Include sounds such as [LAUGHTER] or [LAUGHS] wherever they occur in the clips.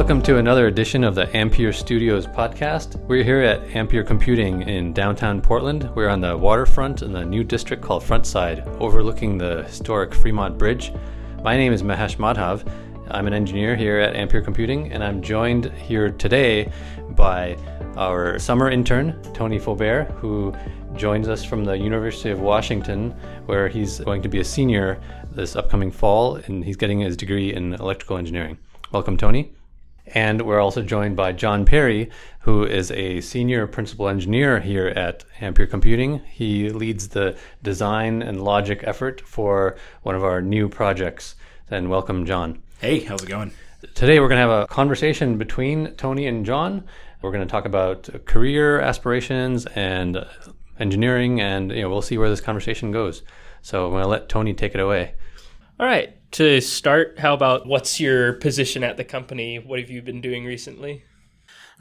Welcome to another edition of the Ampere Studios podcast. We're here at Ampere Computing in downtown Portland. We're on the waterfront in the new district called Frontside, overlooking the historic Fremont Bridge. My name is Mahesh Madhav. I'm an engineer here at Ampere Computing, and I'm joined here today by our summer intern, Tony Faubert, who joins us from the University of Washington, where he's going to be a senior this upcoming fall, and he's getting his degree in electrical engineering. Welcome, Tony. And we're also joined by John Perry, who is a senior principal engineer here at Ampere Computing. He leads the design and logic effort for one of our new projects. And welcome, John. Hey, how's it going? Today we're going to have a conversation between Tony and John. We're going to talk about career aspirations and engineering, and you know we'll see where this conversation goes. So I'm going to let Tony take it away. All right. To start, how about what's your position at the company? What have you been doing recently?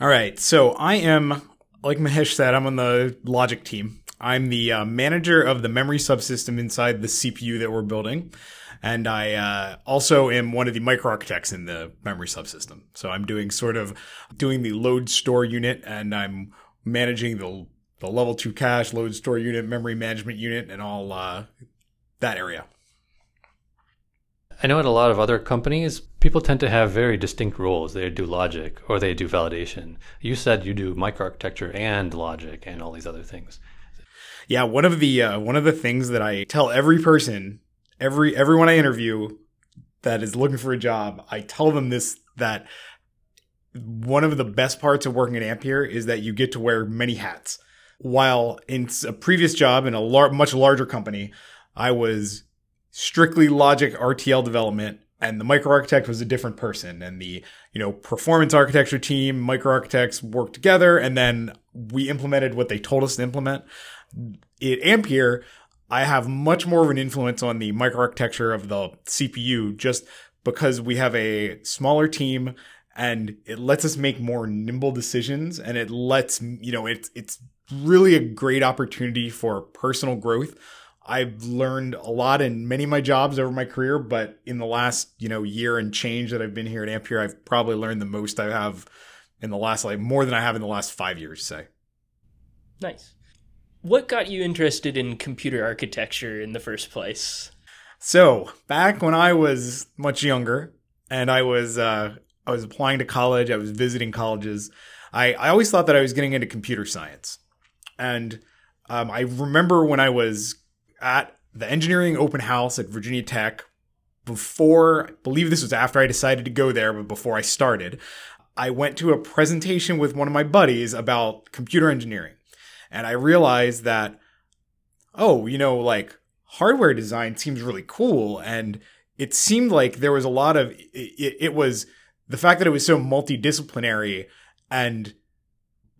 All right. So I am, like Mahesh said, I'm on the logic team. I'm the uh, manager of the memory subsystem inside the CPU that we're building. And I uh, also am one of the microarchitects in the memory subsystem. So I'm doing sort of doing the load store unit and I'm managing the, the level two cache, load store unit, memory management unit, and all uh, that area. I know at a lot of other companies, people tend to have very distinct roles. They do logic or they do validation. You said you do microarchitecture and logic and all these other things. Yeah, one of the uh, one of the things that I tell every person, every everyone I interview that is looking for a job, I tell them this that one of the best parts of working at Ampere is that you get to wear many hats. While in a previous job in a lar- much larger company, I was strictly logic RTL development and the microarchitect was a different person and the you know performance architecture team microarchitects worked together and then we implemented what they told us to implement. At ampere i have much more of an influence on the microarchitecture of the cpu just because we have a smaller team and it lets us make more nimble decisions and it lets you know it's it's really a great opportunity for personal growth I've learned a lot in many of my jobs over my career, but in the last, you know, year and change that I've been here at Ampere, I've probably learned the most I have in the last like more than I have in the last 5 years, say. Nice. What got you interested in computer architecture in the first place? So, back when I was much younger and I was uh I was applying to college, I was visiting colleges, I I always thought that I was getting into computer science. And um, I remember when I was at the engineering open house at Virginia Tech before, I believe this was after I decided to go there, but before I started, I went to a presentation with one of my buddies about computer engineering. And I realized that, oh, you know, like hardware design seems really cool. And it seemed like there was a lot of, it, it was the fact that it was so multidisciplinary and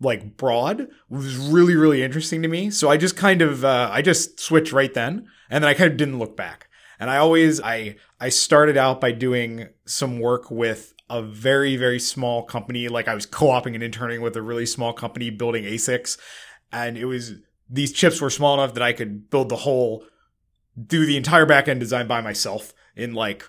like broad was really really interesting to me. So i just kind of uh, i just switched right then and then i kind of didn't look back. And i always i i started out by doing some work with a very very small company. Like i was co-oping and interning with a really small company building asics and it was these chips were small enough that i could build the whole do the entire backend design by myself in like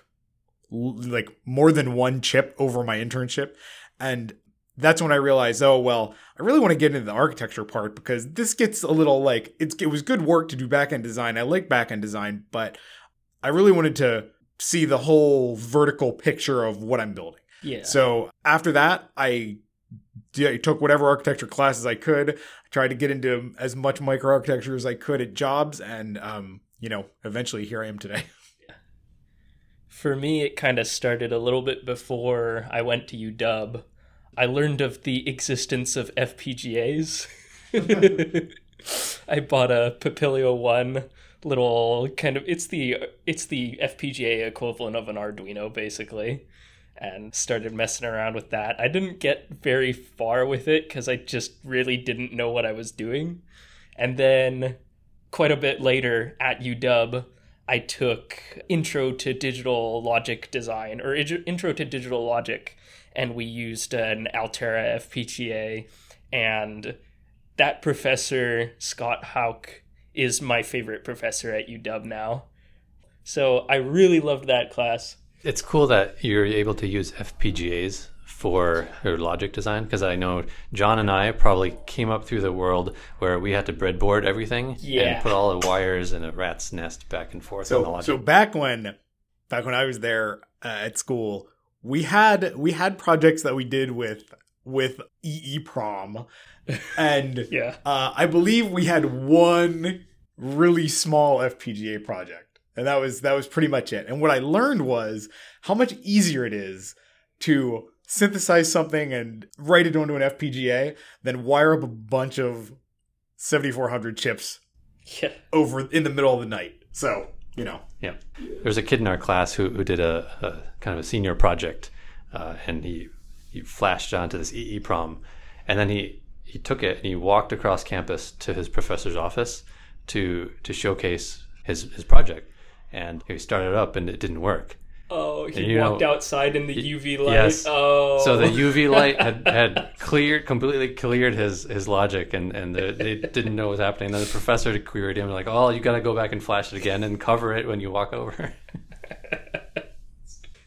like more than one chip over my internship. And that's when I realized, oh well, I really want to get into the architecture part because this gets a little like it's it was good work to do backend design. I like backend design, but I really wanted to see the whole vertical picture of what I'm building. Yeah. So after that, I, I took whatever architecture classes I could. I tried to get into as much microarchitecture as I could at jobs, and um, you know, eventually here I am today. [LAUGHS] For me, it kind of started a little bit before I went to UW I learned of the existence of FPGAs. [LAUGHS] I bought a Papilio One little kind of it's the it's the FPGA equivalent of an Arduino basically and started messing around with that. I didn't get very far with it cuz I just really didn't know what I was doing. And then quite a bit later at UW I took Intro to Digital Logic Design or Intro to Digital Logic and we used an Altera FPGA. And that professor, Scott Hauck, is my favorite professor at UW now. So I really loved that class. It's cool that you're able to use FPGAs for or logic design? Because I know John and I probably came up through the world where we had to breadboard everything Yeah. and put all the wires in a rat's nest back and forth on the So logic. so back when back when I was there uh, at school, we had we had projects that we did with with EEPROM, [LAUGHS] and Yeah. uh, I believe we had one really small FPGA project, and that was that was pretty much it. And what I learned was how much easier it is to synthesize something and write it onto an FPGA than wire up a bunch of 7400 chips Yeah. over in the middle of the night. So you know, Yeah, there's a kid in our class who, who did a, a kind of a senior project, uh, and he he flashed onto this EEPROM and then he he took it and he walked across campus to his professor's office to to showcase his his project, and he started up and it didn't work. Oh, he you walked know- outside in the UV light. yes. Oh. So the oh. UV light had, [LAUGHS] had cleared completely cleared his his logic, and and the, they didn't know what was happening. then the professor queried him like, "Oh, you got to go back and flash it again and cover it when you walk over." [LAUGHS]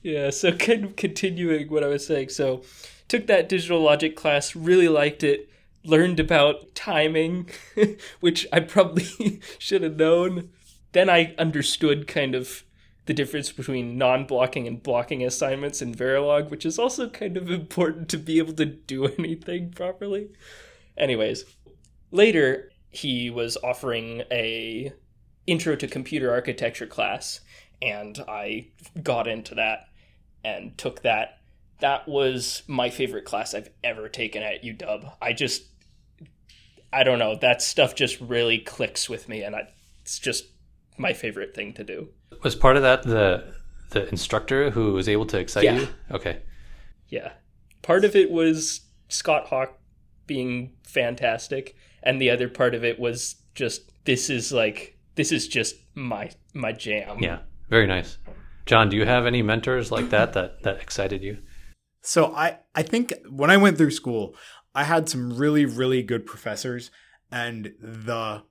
Yeah, so kind of continuing what I was saying. So, took that digital logic class, really liked it, learned about timing, [LAUGHS] which I probably should have known. Then I understood kind of the difference between non blocking and blocking assignments in Verilog, which is also kind of important to be able to do [LAUGHS] anything properly. Anyways, later he was offering a intro to computer architecture class and I got into that and took that. That was my favorite class I've ever taken at UW. I just, I don't know, that stuff just really clicks with me, and I, it's just my favorite thing to do. Was part of that the the instructor who was able to excite Yeah. you? Okay. Yeah. Part of it was Scott Hauck being fantastic, and the other part of it was just this is like this is just my my jam. Yeah. Very nice. John, do you have any mentors like that that that excited you? So I I think when I went through school, I had some really really good professors and the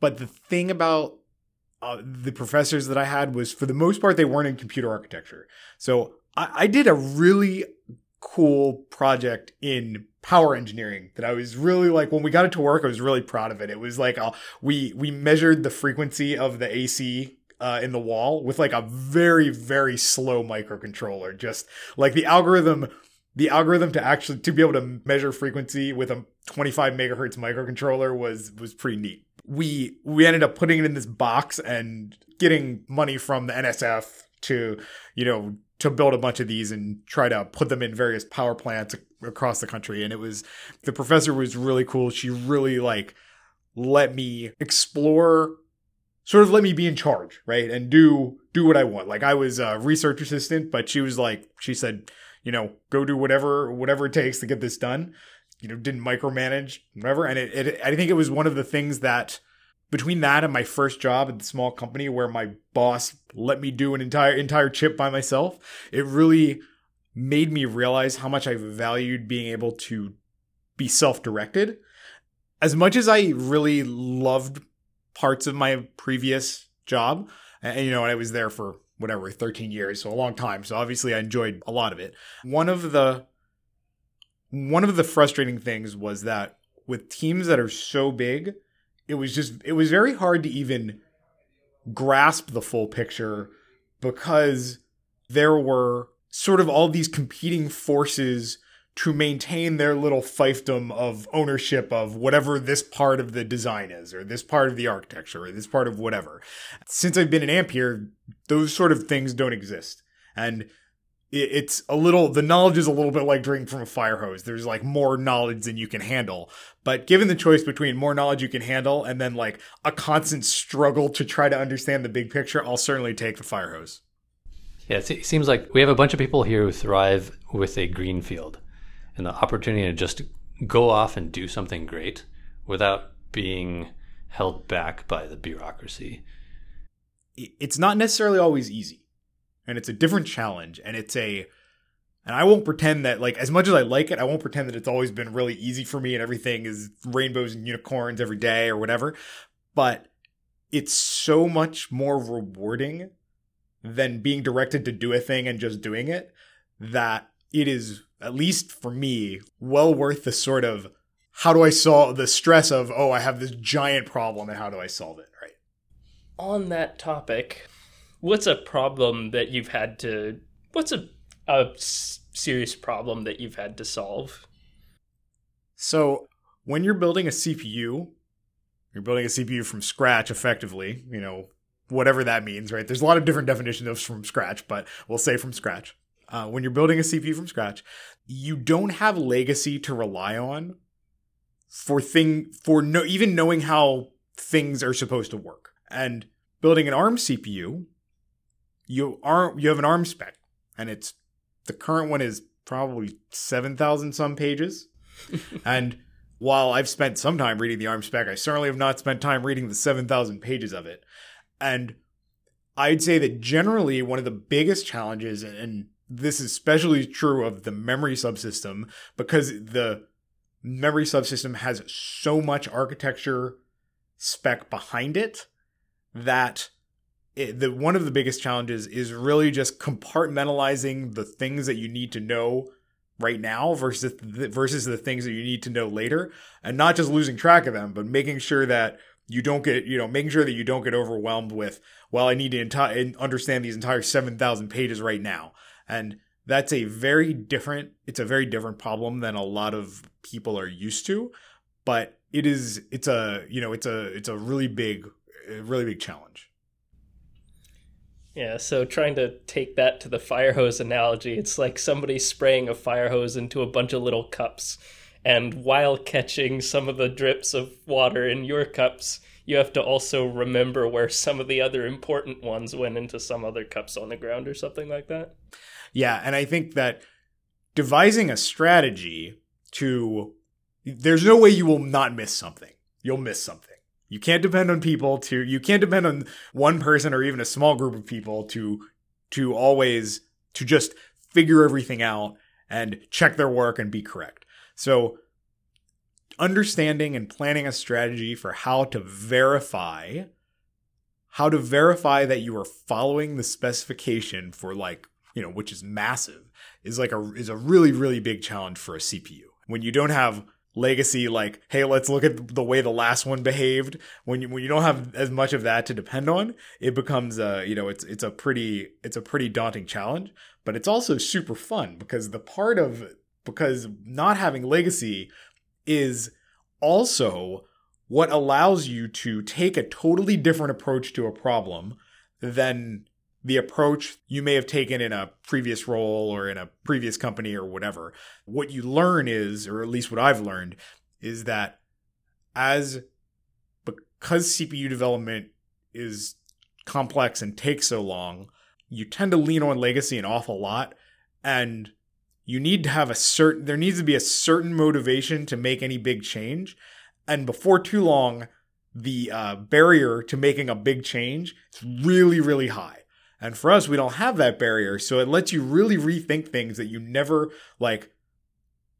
but the thing about uh, the professors that I had was for the most part they weren't in computer architecture. So I, I did a really cool project in power engineering that I was really like when we got it to work I was really proud of it. It was like uh, we we measured the frequency of the AC uh, in the wall with like a very very slow microcontroller just like the algorithm the algorithm to actually to be able to measure frequency with a 25 megahertz microcontroller was was pretty neat we we ended up putting it in this box and getting money from the NSF to you know to build a bunch of these and try to put them in various power plants across the country. And it was the professor was really cool. She really like let me explore sort of let me be in charge right? And do do what i want. Like i was a research assistant but she was like she said you know go do whatever whatever it takes to get this done you know didn't micromanage whatever. And it, it i think it was one of the things that between that and my first job at the small company where my boss let me do an entire entire chip by myself it really made me realize how much i valued being able to be self-directed. As much as i really loved parts of my previous job and you know and i was there for whatever 13 years so a long time so obviously i enjoyed a lot of it. One of the one of the frustrating things was that with teams that are so big it was just it was very hard to even grasp the full picture because there were sort of all these competing forces to maintain their little fiefdom of ownership of whatever this part of the design is or this part of the architecture or this part of whatever. Since i've been in ampere those sort of things don't exist. And it's a little the knowledge is a little bit like drinking from a fire hose. There's like more knowledge than you can handle. But given the choice between more knowledge you can handle and then like a constant struggle to try to understand the big picture i'll certainly take the fire hose. Yeah, it seems like we have a bunch of people here who thrive with a green field and the opportunity to just go off and do something great without being held back by the bureaucracy. it's not necessarily always easy and it's a different challenge and it's a and I won't pretend that like as much as I like it, I won't pretend that it's always been really easy for me and everything is rainbows and unicorns every day or whatever. But it's so much more rewarding than being directed to do a thing and just doing it that it is at least for me well worth the sort of how do I solve the stress of oh I have this giant problem and how do I solve it right. On that topic, what's a problem that you've had to what's a a serious problem that you've had to solve? So, when you're building a CPU, you're building a CPU from scratch effectively, you know, whatever that means, right? There's a lot of different definitions of from scratch, but we'll say from scratch. Uh, when you're building a CPU from scratch, you don't have legacy to rely on for thing for no even knowing how things are supposed to work. And building an ARM CPU, you are you have an ARM spec, and it's the current one is probably seven thousand some pages, [LAUGHS] and while I've spent some time reading the ARM spec, I certainly have not spent time reading the 7,000 pages of it. And I'd say that generally one of the biggest challenges, and this is especially true of the memory subsystem, because the memory subsystem has so much architecture spec behind it that it, the one of the biggest challenges is really just compartmentalizing the things that you need to know right now versus the, versus the things that you need to know later and not just losing track of them but making sure that you don't get you know making sure that you don't get overwhelmed with well i need to enti- understand these entire 7000 pages right now. And that's a very different it's a very different problem than a lot of people are used to but it is it's a you know it's a it's a really big really big challenge yeah, so trying to take that to the fire hose analogy, it's like somebody spraying a fire hose into a bunch of little cups. And while catching some of the drips of water in your cups, you have to also remember where some of the other important ones went into some other cups on the ground or something like that. Yeah, and I think that devising a strategy to there's no way you will not miss something. You'll miss something. You can't depend on people to you can't depend on one person or even a small group of people to to always to just figure everything out and check their work and be correct. So understanding and planning a strategy for how to verify how to verify that you are following the specification for like, you know, which is massive is like a is a really really big challenge for a CPU. When you don't have legacy like hey let's look at the way the last one behaved. When you when you don't have as much of that to depend on it becomes a you know it's it's a pretty it's a pretty daunting challenge but it's also super fun because the part of because not having legacy is also what allows you to take a totally different approach to a problem than the approach you may have taken in a previous role or in a previous company or whatever. What you learn is, or at least what I've learned, is that as because CPU development is complex and takes so long, you tend to lean on legacy an awful lot. And you need to have a certain, there needs to be a certain motivation to make any big change. And before too long, the uh, barrier to making a big change is really, really high. And for us, we don't have that barrier. So it lets you really rethink things that you never like.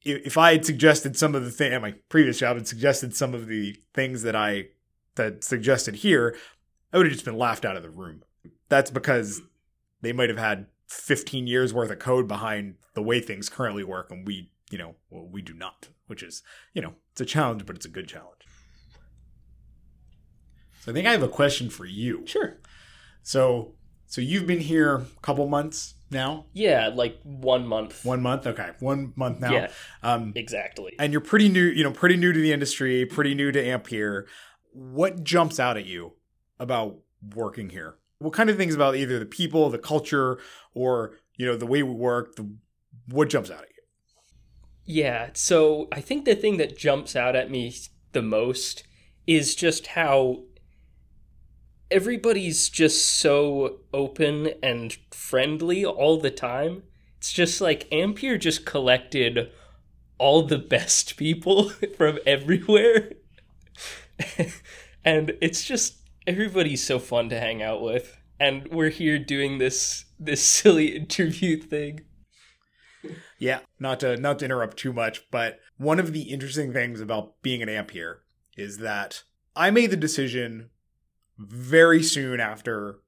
If I had suggested some of the thing at my previous job and suggested some of the things that I that suggested here, I would have just been laughed out of the room. That's because they might have had 15 years worth of code behind the way things currently work, and we, you know, well, we do not, which is, you know, it's a challenge, but it's a good challenge. So I think I have a question for you. Sure. So so you've been here a couple months now? Yeah, like one month. One month? Okay. One month now. Yeah. Um, exactly. And you're pretty new, you know, pretty new to the industry, pretty new to Ampere. What jumps out at you about working here? What kind of things about either the people, the culture, or, you know, the way we work, the, what jumps out at you? Yeah. So I think the thing that jumps out at me the most is just how everybody's just so open and friendly all the time. It's just like Ampere just collected all the best people [LAUGHS] from everywhere. [LAUGHS] and it's just everybody's so fun to hang out with. And we're here doing this this [LAUGHS] silly interview thing. Yeah, not to not to interrupt too much, but one of the interesting things about being an Ampere is that I made the decision very soon after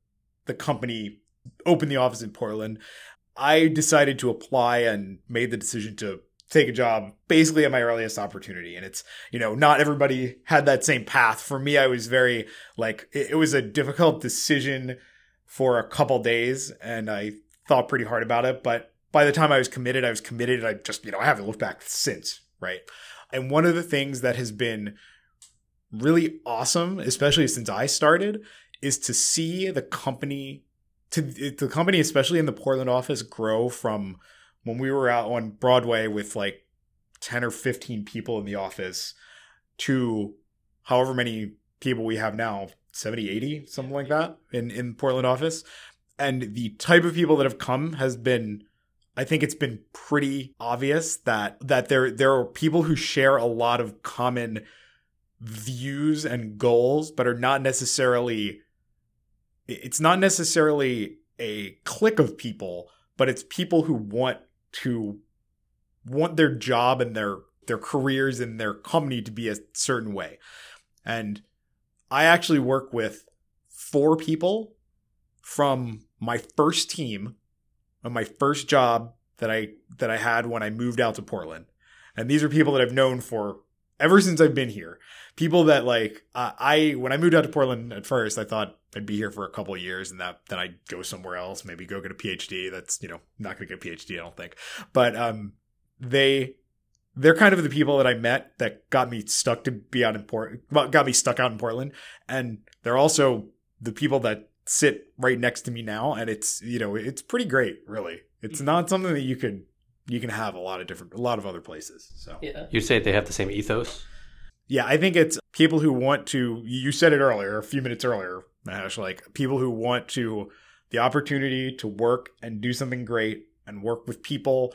the company opened the office in Portland. I decided to apply and made the decision to take a job basically at my earliest opportunity. And it's, you know, not everybody had that same path. For me, I was very like, it, it was a difficult decision for a couple days and I thought pretty hard about it. But by the time I was committed, I was committed. I just, you know, I haven't looked back since, right? And one of the things that has been really awesome, especially since I started, is to see the company to the company, especially in the Portland office, grow from when we were out on Broadway with like 10 or 15 people in the office to however many people we have now 70 80 something like that in in Portland office. And the type of people that have come has been I think it's been pretty obvious that that there there are people who share a lot of common views and goals but are not necessarily it's not necessarily a clique of people but it's people who want to want their job and their their careers and their company to be a certain way. And I actually work with four people from my first team on my first job that I that I had when I moved out to Portland. And these are people that I've known for ever since I've been here. People that like uh, I when I moved out to Portland at first, I thought I'd be here for a couple of years and that then I'd go somewhere else, maybe go get a PhD. That's you know not going to get a PhD, I don't think. But um, they they're kind of the people that I met that got me stuck to be out in Port, got me stuck out in Portland, and they're also the people that sit right next to me now, and it's you know it's pretty great, really. It's not something that you can you can have a lot of different a lot of other places. So Yeah. You say they have the same ethos? yeah, I think it's people who want to. You said it earlier, a few minutes earlier, Mahesh. Like people who want to the opportunity to work and do something great and work with people,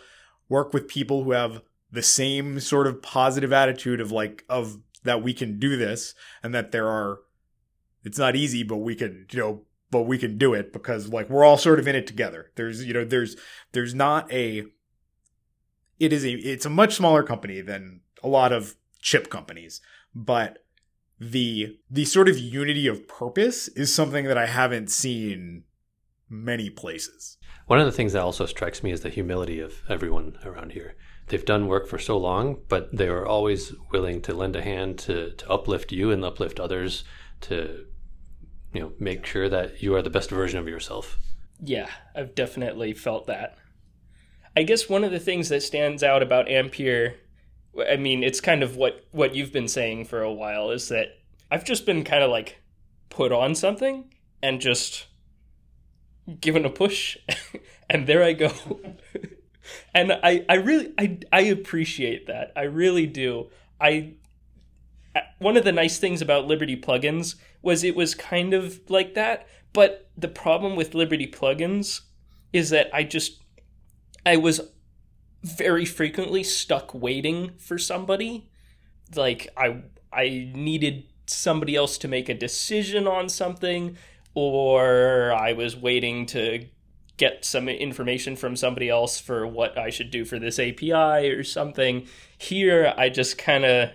work with people who have the same sort of positive attitude of like of that we can do this and that there are. It's not easy, but we can, you know, but we can do it because like we're all sort of in it together. There's, you know, there's there's not a. It is a. It's a much smaller company than a lot of chip companies, but the the sort of unity of purpose is something that I haven't seen many places. One of the things that also strikes me is the humility of everyone around here. They've done work for so long, but they are always willing to lend a hand to, to uplift you and uplift others to you know make sure that you are the best version of yourself. Yeah, I've definitely felt that. I guess one of the things that stands out about Ampere, I mean, it's kind of what what you've been saying for a while is that I've just been kind of like put on something and just given a push [LAUGHS] and there I go. [LAUGHS] and I I really I I appreciate that. I really do. I one of the nice things about Liberty plugins was it was kind of like that, but the problem with Liberty plugins is that I just I was very frequently stuck waiting for somebody. Like I I needed somebody else to make a decision on something or I was waiting to get some information from somebody else for what I should do for this API or something. Here I just kind of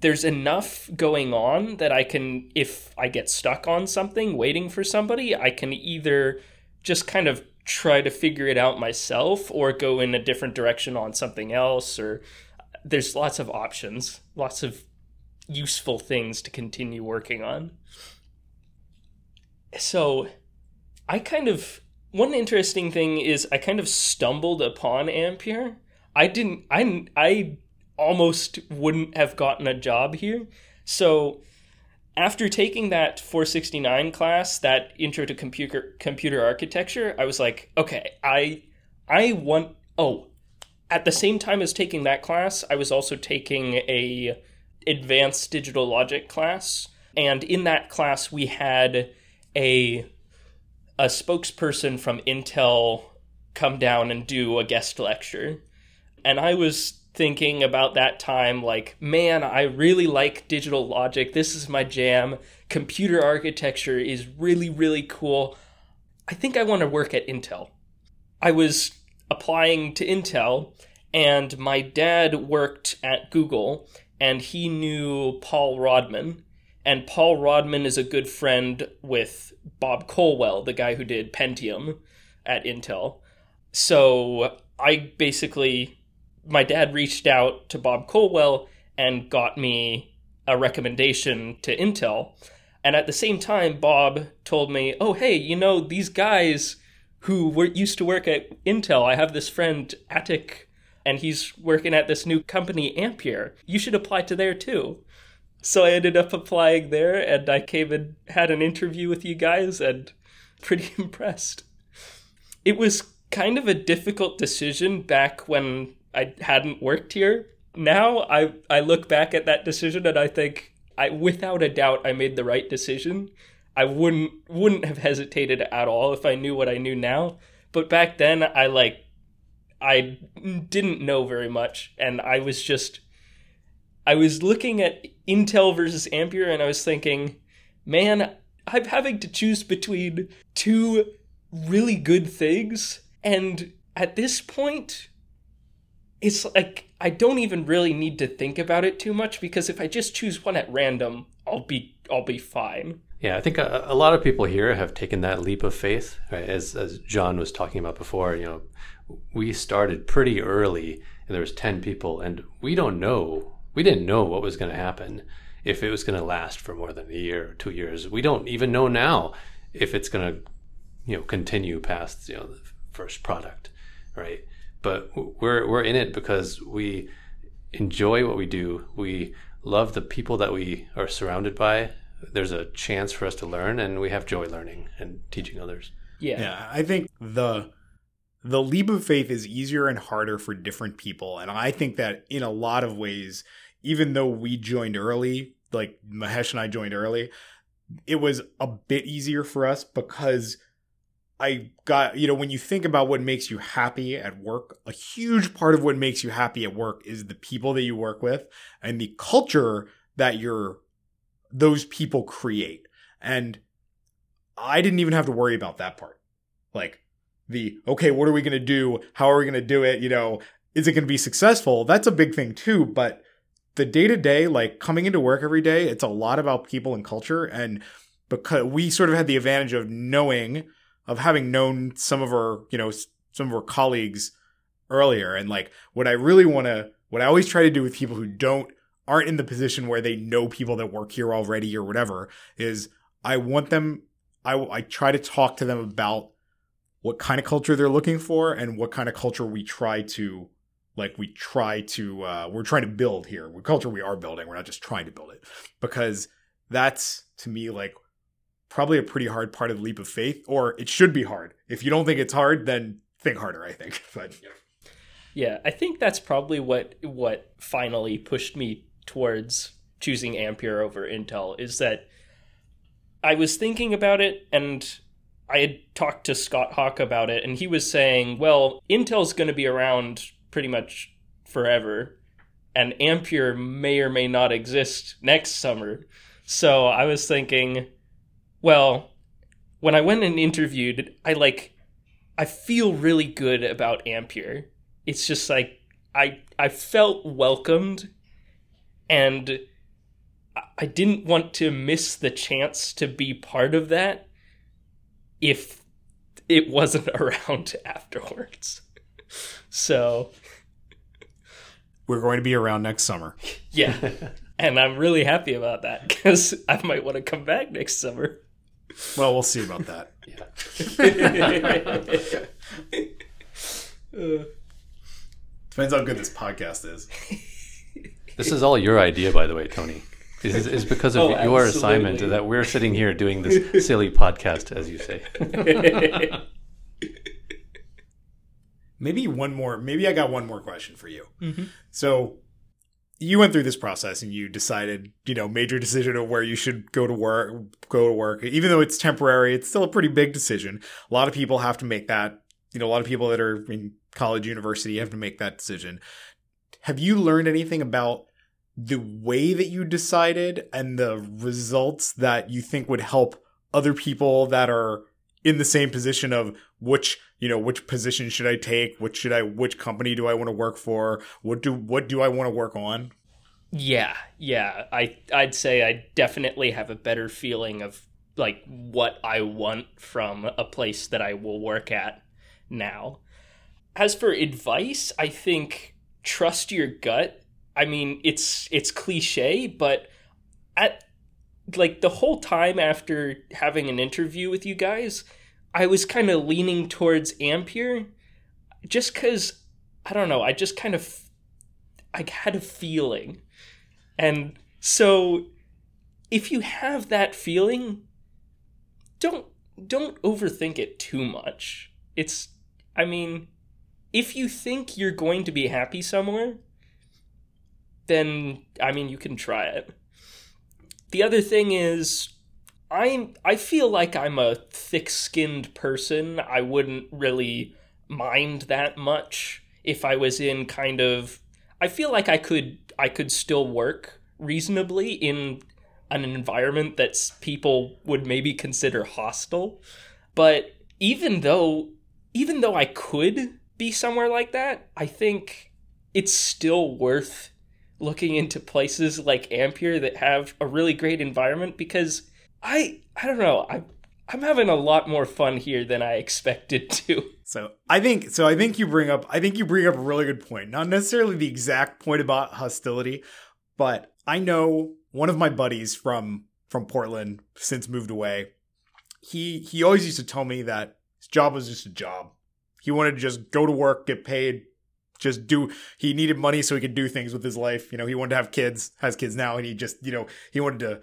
there's enough going on that I can if I get stuck on something waiting for somebody, I can either just kind of try to figure it out myself or go in a different direction on something else or there's lots of options, lots of useful things to continue working on. So, I kind of one interesting thing is I kind of stumbled upon Ampere. I didn't I I almost wouldn't have gotten a job here. So, after taking that 469 class, that intro to computer computer architecture, I was like, okay, I I want oh, at the same time as taking that class, I was also taking a advanced digital logic class, and in that class we had a a spokesperson from Intel come down and do a guest lecture. And I was thinking about that time like, man, I really like digital logic. This is my jam. Computer architecture is really, really cool. I think I want to work at Intel. I was applying to Intel, and my dad worked at Google, and he knew Paul Rodman. And Paul Rodman is a good friend with Bob Colwell, the guy who did Pentium at Intel. so I basically, my dad reached out to Bob Colwell and got me a recommendation to Intel. And at the same time, Bob told me, oh, hey, you know, these guys who were, used to work at Intel, I have this friend, Atiq, and he's working at this new company, Ampere. You should apply to there too. So I ended up applying there, and I came and had an interview with you guys, and [LAUGHS] pretty impressed. It was kind of a difficult decision back when I hadn't worked here. Now I I look back at that decision and I think I without a doubt I made the right decision. I wouldn't wouldn't have hesitated at all if I knew what I knew now. But back then I like I didn't know very much and I was just I was looking at Intel versus Ampere and I was thinking, man, I'm having to choose between two really good things and at this point it's like I don't even really need to think about it too much because if I just choose one at random, I'll be I'll be fine. Yeah, I think a, a lot of people here have taken that leap of faith, right? As as John was talking about before, you know, we started pretty early and there was 10 people and we don't know we didn't know what was going to happen if it was going to last for more than a year or two years we don't even know now if it's going to you know continue past you know the first product right but we're we're in it because we enjoy what we do. We love the people that we are surrounded by. There's a chance for us to learn and we have joy learning and teaching others. Yeah. Yeah, I think the the leap of faith is easier and harder for different people, and I think that in a lot of ways, even though we joined early, like Mahesh and I joined early, it was a bit easier for us because I got you know when you think about what makes you happy at work, a huge part of what makes you happy at work is the people that you work with and the culture that you're those people create, and I didn't even have to worry about that part, like the okay what are we going to do? How are we going to do it? You know is it going to be successful? That's a big thing too but the day to day like coming into work every day it's a lot about people and culture. And because we sort of had the advantage of knowing of having known some of our you know some of our colleagues earlier. And like what i really want to what i always try to do with people who don't aren't in the position where they know people that work here already or whatever is i want them i i try to talk to them about what kind of culture they're looking for and what kind of culture we try to like we try to uh, we're trying to build here. What culture we are building we're not just trying to build it. Because that's to me like probably a pretty hard part of the leap of faith or it should be hard. If you don't think it's hard then think harder i think. [LAUGHS] But Yeah, I think that's probably what what finally pushed me towards choosing Ampere over Intel is that I was thinking about it and I had talked to Scott Hauck about it and he was saying, well, Intel's going to be around pretty much forever and Ampere may or may not exist next summer. So I was thinking, well, when I went and interviewed, I like I feel really good about Ampere it's just like I I felt welcomed and I didn't want to miss the chance to be part of that if it wasn't [LAUGHS] around afterwards. So, we're going to be around next summer [LAUGHS] yeah. and I'm really happy about that cuz I might want to come back next summer. Well we'll see about that. Uh, [LAUGHS] depends how good this podcast is. This is all your idea by the way tony. This is, is because of Oh, your assignment that we're sitting here doing this [LAUGHS] silly podcast as you say. [LAUGHS] Maybe one more maybe i got one more question for you. So you went through this process and you decided you know major decision of where you should go to work go to work. Even though it's temporary it's still a pretty big decision. A lot of people have to make that you know a lot of people that are in college university have to make that decision. Have you learned anything about the way that you decided and the results that you think would help other people that are in the same position of which you know which position should I take which should I which company do I want to work for what do what do I want to work on Yeah, yeah. I I'd say I definitely have a better feeling of like what I want from a place that I will work at now. as for advice, I think trust your gut. I mean, it's it's cliche, but at like the whole time after having an interview with you guys, I was kind of leaning towards Ampere just cuz I don't know, I just kind of I had a feeling. And so if you have that feeling, don't don't overthink it too much. It's I mean, if you think you're going to be happy somewhere, then I mean you can try it. The other thing is I I feel like I'm a thick-skinned person. I wouldn't really mind that much if I was in kind of I feel like I could I could still work reasonably in an environment that people would maybe consider hostile. But even though even though I could be somewhere like that, I think it's still worth looking into places like Ampere that have a really great environment because I I don't know, I I'm having a lot more fun here than I expected [LAUGHS] to. So I think so. I think you bring up. I think you bring up a really good point. Not necessarily the exact point about hostility, but I know one of my buddies from from Portland since moved away. He he always used to tell me that his job was just a job. He wanted to just go to work, get paid, just do. He needed money so he could do things with his life. You know, he wanted to have kids, has kids now, and he just you know he wanted to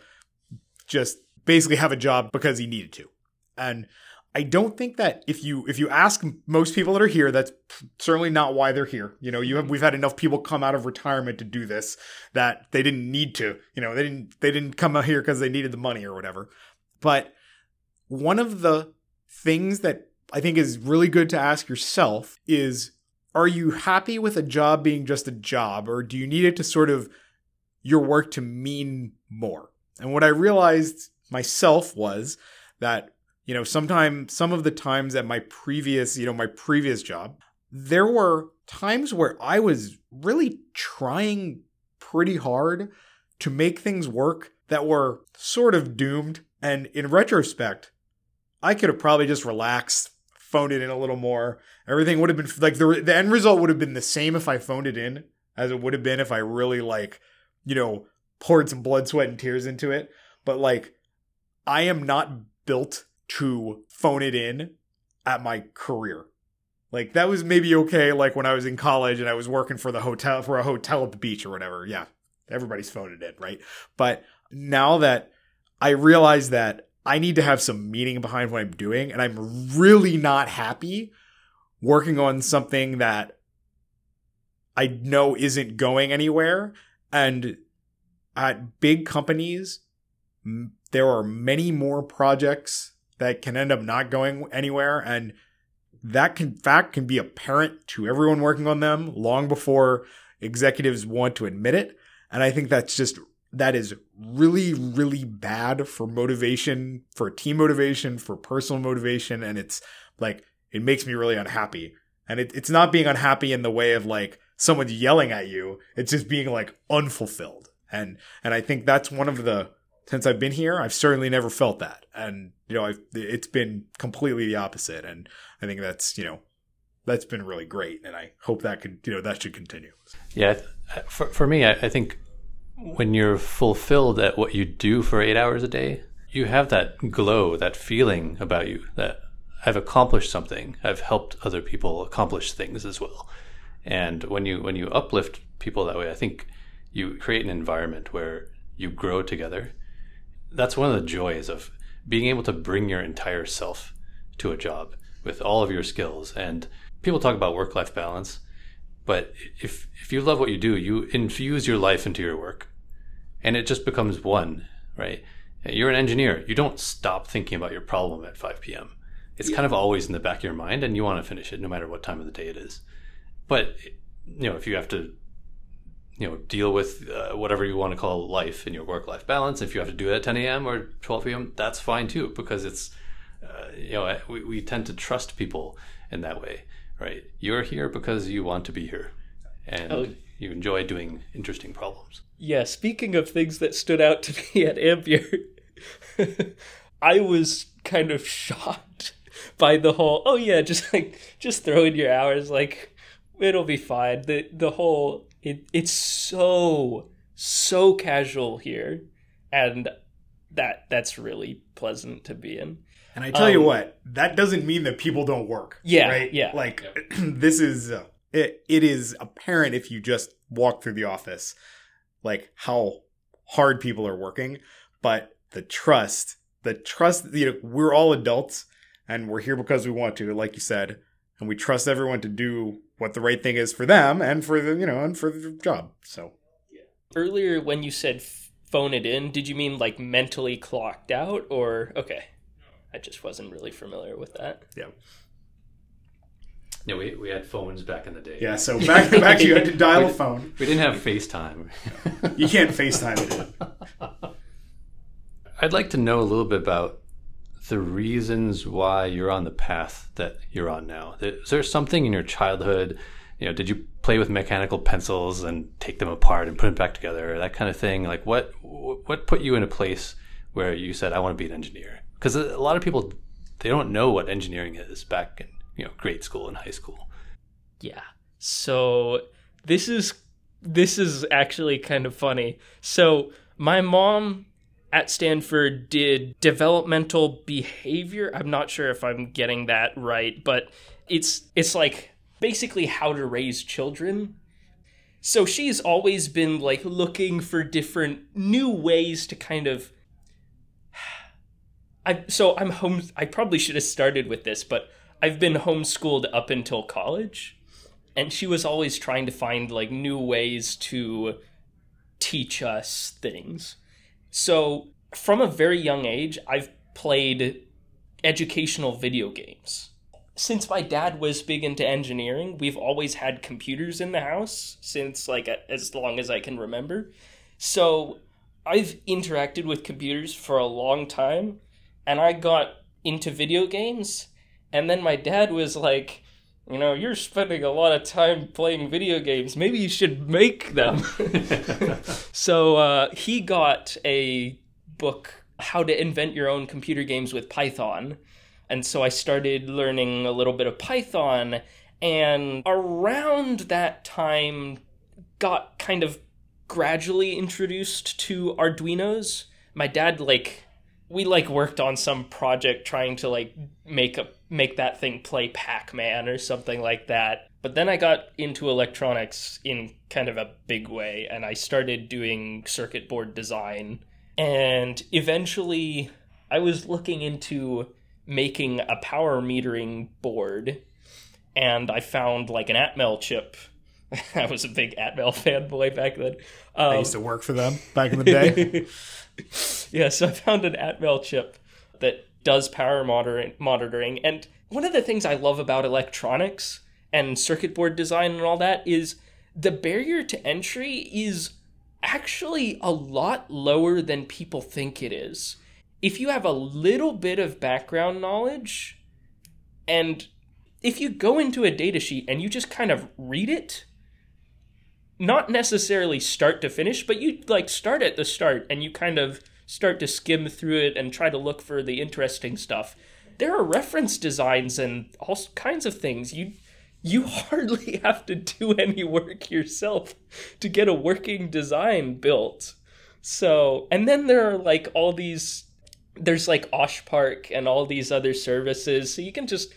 just basically have a job because he needed to. And I don't think that if you if you ask most people that are here, that's certainly not why they're here. You know, you have we've had enough people come out of retirement to do this that they didn't need to. You know, they didn't they didn't come out here because they needed the money or whatever. But one of the things that I think is really good to ask yourself is are you happy with a job being just a job or do you need it to sort of your work to mean more? And what I realized myself was that you know sometime some of the times at my previous you know my previous job there were times where i was really trying pretty hard to make things work that were sort of doomed and in retrospect i could have probably just relaxed phoned it in a little more everything would have been like the, the end result would have been the same if i phoned it in as it would have been if i really like you know poured some blood sweat and tears into it but like I am not built to phone it in at my career. Like that was maybe okay like when I was in college and I was working for the hotel for a hotel at the beach or whatever. Yeah. Everybody's phoned it in, right? But now that I realize that I need to have some meaning behind what I'm doing and I'm really not happy working on something that I know isn't going anywhere. And at big companies there are many more projects that can end up not going anywhere and that can fact can be apparent to everyone working on them long before executives want to admit it. And i think that's just that is really really bad for motivation for team motivation for personal motivation and it's like it makes me really unhappy and it, it's not being unhappy in the way of like someone's yelling at you it's just being like unfulfilled and and i think that's one of the since I've been here, I've certainly never felt that. And, you know, I've, it's been completely the opposite. And I think that's, you know, that's been really great. And I hope that could, you know, that should continue. Yeah. For, for me, I, I think when you're fulfilled at what you do for eight hours a day, you have that glow, that feeling about you that I've accomplished something. I've helped other people accomplish things as well. And when you when you uplift people that way, I think you create an environment where you grow together that's one of the joys of being able to bring your entire self to a job with all of your skills. And people talk about work life balance, but if if you love what you do, you infuse your life into your work, and it just becomes one. Right? You're an engineer. You don't stop thinking about your problem at 5 p.m. It's yeah. kind of always in the back of your mind, and you want to finish it no matter what time of the day it is. But you know, if you have to you know deal with uh, whatever you want to call life in your work life balance if you have to do it at 10 a.m or 12 p.m that's fine too because it's uh, you know we, we tend to trust people in that way right you're here because you want to be here and oh. You enjoy doing interesting problems yeah speaking of things that stood out to [LAUGHS] me at ampere [LAUGHS] i was kind of shocked by the whole oh yeah just like just throw in your hours like it'll be fine the the whole it it's so so casual here and that that's really pleasant to be in And I tell you Um, what, that doesn't mean that people don't work. Yeah, right? yeah. Like [CLEARS THROAT] this is uh, it. It is apparent if you just walk through the office, like how hard people are working. But the trust, the trust. You know, we're all adults, and we're here because we want to, like you said, and we trust everyone to do what the right thing is for them and for the you know and for the job. So earlier when you said phone it in did you mean like mentally clocked out or okay i just wasn't really familiar with that yeah, Yeah, we, we had phones back in the day. yeah. So back back you had to [LAUGHS] dial a phone. We didn't have FaceTime. You can't FaceTime it. in. [LAUGHS] I'd like to know a little bit about the reasons why you're on the path that you're on now. Is there something in your childhood? You know, did you play with mechanical pencils and take them apart and put them back together, that kind of thing? Like, what what put you in a place where you said, "I want to be an engineer"? Because a lot of people they don't know what engineering is back in you know grade school and high school. yeah. So this is this is actually kind of funny. So my mom at stanford did developmental behavior. I'm not sure if i'm getting that right but it's it's like basically how to raise children. So she's always been like looking for different new ways to kind of [SIGHS] I so I'm home I probably should have started with this, but I've been homeschooled up until college and she was always trying to find like new ways to teach us things. So from a very young age, I've played educational video games. Since my dad was big into engineering, we've always had computers in the house since like as long as I can remember. So I've interacted with computers for a long time and I got into video games and then my dad was like you know you're spending a lot of time playing video games. Maybe you should make them. [LAUGHS] So uh, he got a book how to invent your own computer games with python. And so i started learning a little bit of python. And around that time got kind of gradually introduced to arduinos. My dad like we like worked on some project trying to like make a make that thing play Pac-Man or something like that. But then I got into electronics in kind of a big way and I started doing circuit board design and eventually I was looking into making a power metering board and I found like an Atmel chip. [LAUGHS] I was a big Atmel [LAUGHS] fanboy back then. I Um, used to work for them back in the day. [LAUGHS] yeah, so I found an Atmel chip that does power monitoring, monitoring. And one of the things I love about electronics and circuit board design and all that is the barrier to entry is actually a lot lower than people think it is. If you have a little bit of background knowledge and if you go into a datasheet and you just kind of read it, not necessarily start to finish, but you like start at the start and you kind of start to skim through it and try to look for the interesting stuff. There are reference designs and all kinds of things. You you [LAUGHS] hardly have to do any work yourself to get a working design built. So, and then there are like all these there's like OSH Park and all these other services, so you can just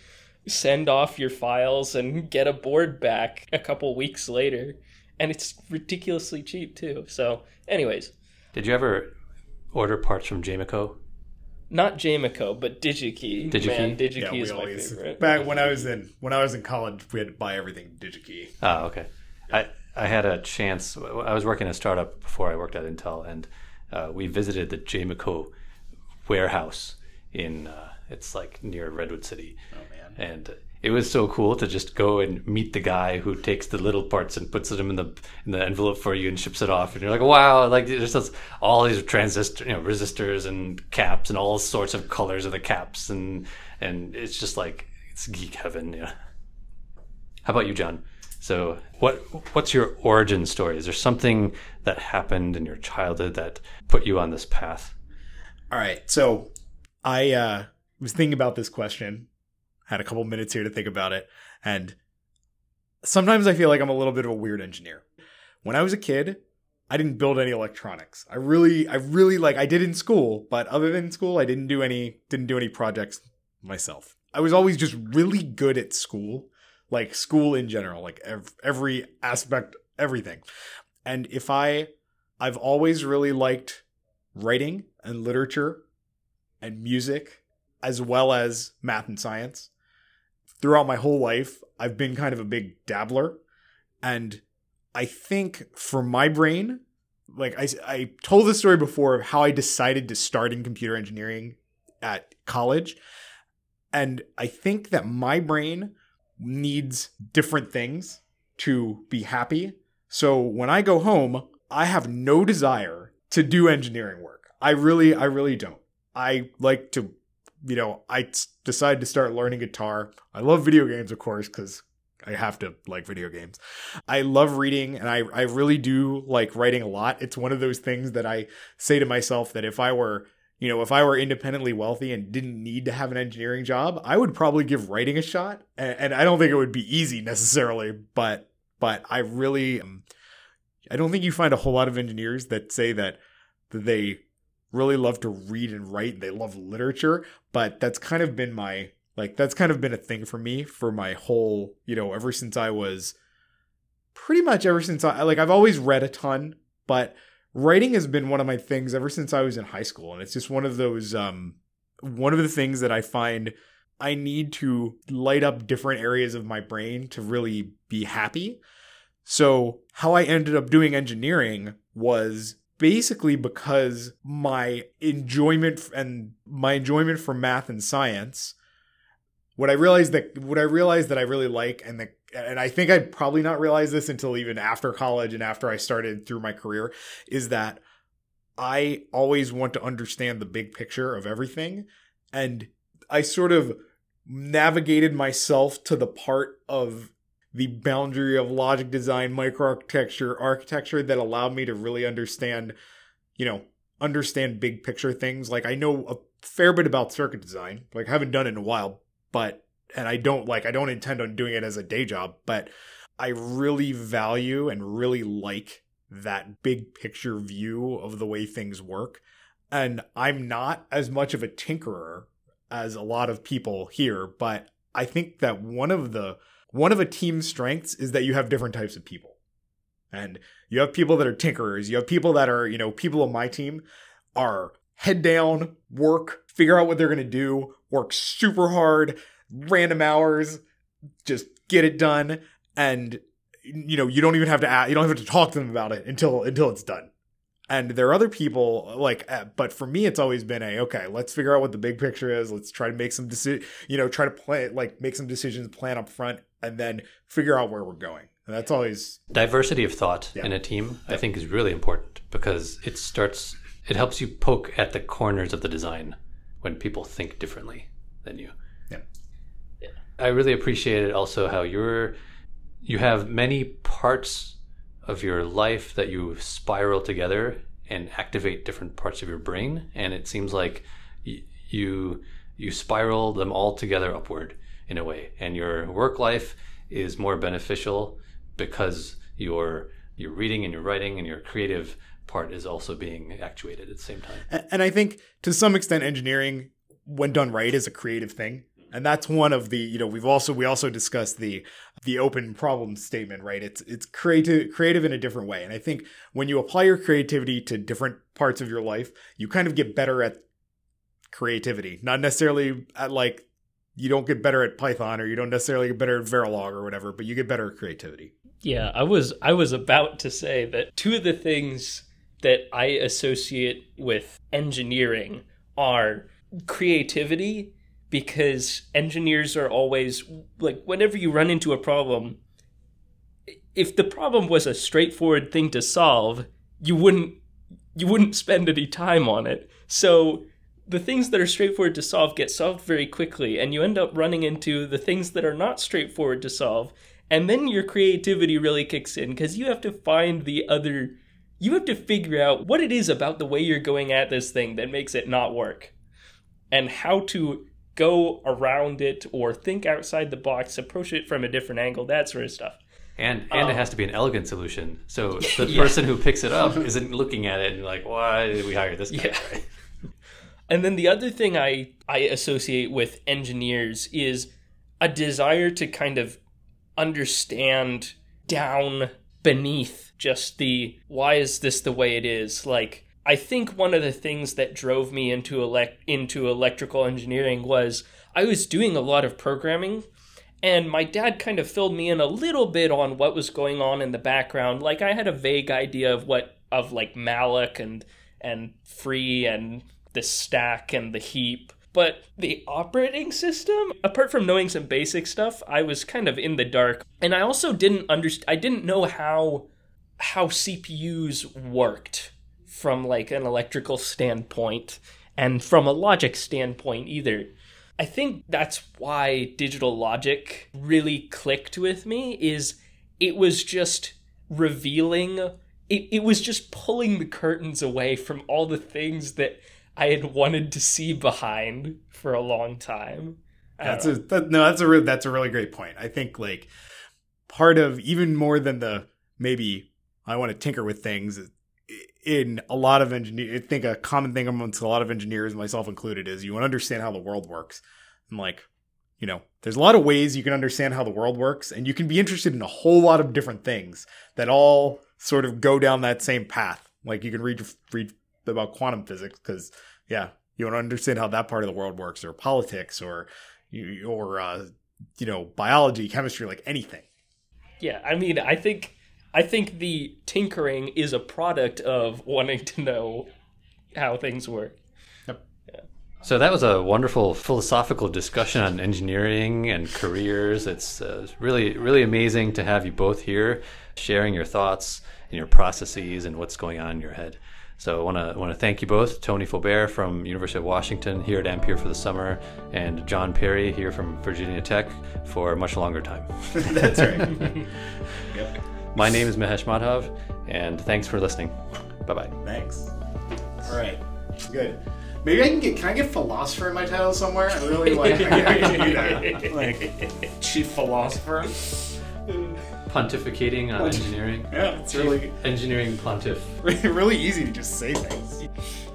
send off your files and get a board back a couple weeks later and it's ridiculously cheap too. So, anyways, Did you ever order parts from Jameco? not Jameco, but DigiKey. DigiKey? Man, DigiKey yeah, we is my always favorite. back when I was in when I was in college, we had to buy everything DigiKey. Oh, okay. I I had a chance. I was working in a startup before I worked at Intel, and uh, we visited the Jameco warehouse in uh, it's like near Redwood City. Oh man. and it was so cool to just go and meet the guy who takes the little parts and puts them in the in the envelope for you and ships it off. And you're like wow like there's all these transistor you know resistors and caps and all sorts of colors of the caps. And and it's just like it's geek heaven yeah. How about you john? So what what's your origin story? Is there something that happened in your childhood that put you on this path? All right. So I uh, was thinking about this question had a couple minutes here to think about it. And sometimes I feel like I'm a little bit of a weird engineer. When I was a kid, I didn't build any electronics. I really, I really like, I did in school, but other than school, I didn't do any, didn't do any projects myself. I was always just really good at school, like school in general, like ev- every aspect, everything. And if I, I've always really liked writing and literature and music as well as math and science. Throughout my whole life, I've been kind of a big dabbler. And I think for my brain, like I, I told the story before of how I decided to start in computer engineering at college. And I think that my brain needs different things to be happy. So when I go home, I have no desire to do engineering work. I really, I really don't. I like to, you know, I decided to start learning guitar. I love video games, of course, because I have to like video games. I love reading and I, I really do like writing a lot. It's one of those things that I say to myself that if I were, you know, if I were independently wealthy and didn't need to have an engineering job, I would probably give writing a shot. And, and I don't think it would be easy necessarily, but, but I really, um, I don't think you find a whole lot of engineers that say that, that they really love to read and write. They love literature, but that's kind of been my like that's kind of been a thing for me for my whole, you know, ever since I was pretty much ever since I like I've always read a ton, but writing has been one of my things ever since I was in high school and it's just one of those um one of the things that I find I need to light up different areas of my brain to really be happy. So, how I ended up doing engineering was basically because my enjoyment and my enjoyment for math and science what I realized that what I realized that I really like and the and I think I'd probably not realize this until even after college and after I started through my career is that I always want to understand the big picture of everything. And I sort of navigated myself to the part of the boundary of logic design microarchitecture architecture that allowed me to really understand you know understand big picture things like I know a fair bit about circuit design like I haven't done it in a while but and I don't like I don't intend on doing it as a day job, but I really value and really like that big picture view of the way things work. And I'm not as much of a tinkerer as a lot of people here, but I think that one of the one of a team's strengths is that you have different types of people. And you have people that are tinkerers, you have people that are, you know, people on my team are head down, work, figure out what they're going to do, work super hard, random hours, just get it done. And, you know, you don't even have to, ask, you don't have to talk to them about it until, until it's done. And there are other people like, uh, but for me, it's always been a, okay, let's figure out what the big picture is. Let's try to make some decisions, you know, try to plan like make some decisions, plan up front, and then figure out where we're going. And that's always diversity of thought yeah. in a team. Yeah. I think is really important because it starts it helps you poke at the corners of the design when people think differently than you. Yeah. yeah. I really appreciated also how you're you have many parts of your life that you spiral together and activate different parts of your brain and it seems like you you spiral them all together upward in a way and your work life is more beneficial because you're you're reading and you're writing and your creative part is also being actuated at the same time. And I think to some extent, engineering, when done right, is a creative thing. And that's one of the, you know, we've also we also discussed the the open problem statement, right? It's it's creative creative in a different way. And I think when you apply your creativity to different parts of your life, you kind of get better at creativity. Not necessarily at like you don't get better at Python or you don't necessarily get better at Verilog or whatever, but you get better at creativity. Yeah, I was I was about to say that two of the things that I associate with engineering are creativity because engineers are always like whenever you run into a problem if the problem was a straightforward thing to solve you wouldn't you wouldn't spend any time on it. So the things that are straightforward to solve get solved very quickly and you end up running into the things that are not straightforward to solve and then your creativity really kicks in because you have to find the other you have to figure out what it is about the way you're going at this thing that makes it not work and how to go around it or think outside the box, approach it from a different angle, that sort of stuff. And and it um, has to be an elegant solution. So [LAUGHS] the person who picks it up isn't looking at it and like, why did we hire this guy? Yeah. [LAUGHS] And then the other thing I, I associate with engineers is a desire to kind of understand down beneath just the why is this the way it is? Like I think one of the things that drove me into elect into electrical engineering was I was doing a lot of programming and my dad kind of filled me in a little bit on what was going on in the background. Like I had a vague idea of what of like malloc and and free and the stack and the heap. But the operating system, apart from knowing some basic stuff, I was kind of in the dark. And I also didn't understand I didn't know how how CPUs worked from like an electrical standpoint and from a logic standpoint either. I think that's why digital logic really clicked with me is it was just revealing it, it was just pulling the curtains away from all the things that I had wanted to see behind for a long time. That's a that, no. That's a re- that's a really great point. I think like part of even more than the maybe I want to tinker with things in a lot of engineers. I think a common thing amongst a lot of engineers, myself included, is you want to understand how the world works. And like, you know, there's a lot of ways you can understand how the world works, and you can be interested in a whole lot of different things that all sort of go down that same path. Like you can read read about quantum physics because yeah, you want to understand how that part of the world works, or politics, or or uh, you know, biology, chemistry, like anything. Yeah, I mean, I think I think the tinkering is a product of wanting to know how things work. So that was a wonderful philosophical discussion on engineering and careers. It's uh, really, really amazing to have you both here, sharing your thoughts and your processes and what's going on in your head. So I want to want to thank you both, Tony Faubert from University of Washington here at Ampere for the summer, and John Perry here from Virginia Tech for a much longer time. [LAUGHS] That's right. [LAUGHS] yep. My name is Mahesh Madhav, and thanks for listening. Bye bye. Thanks. All right. Good. Maybe I can get. Can I get philosopher in my title somewhere? I really like. I can do that. [LAUGHS] Like chief philosopher. Pontificating on engineering. Yeah, it's really engineering pontiff. [LAUGHS] really easy to just say things.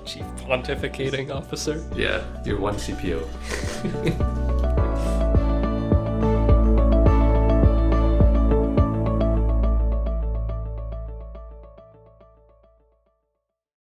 Chief pontificating officer. Yeah, you're one CPO. [LAUGHS]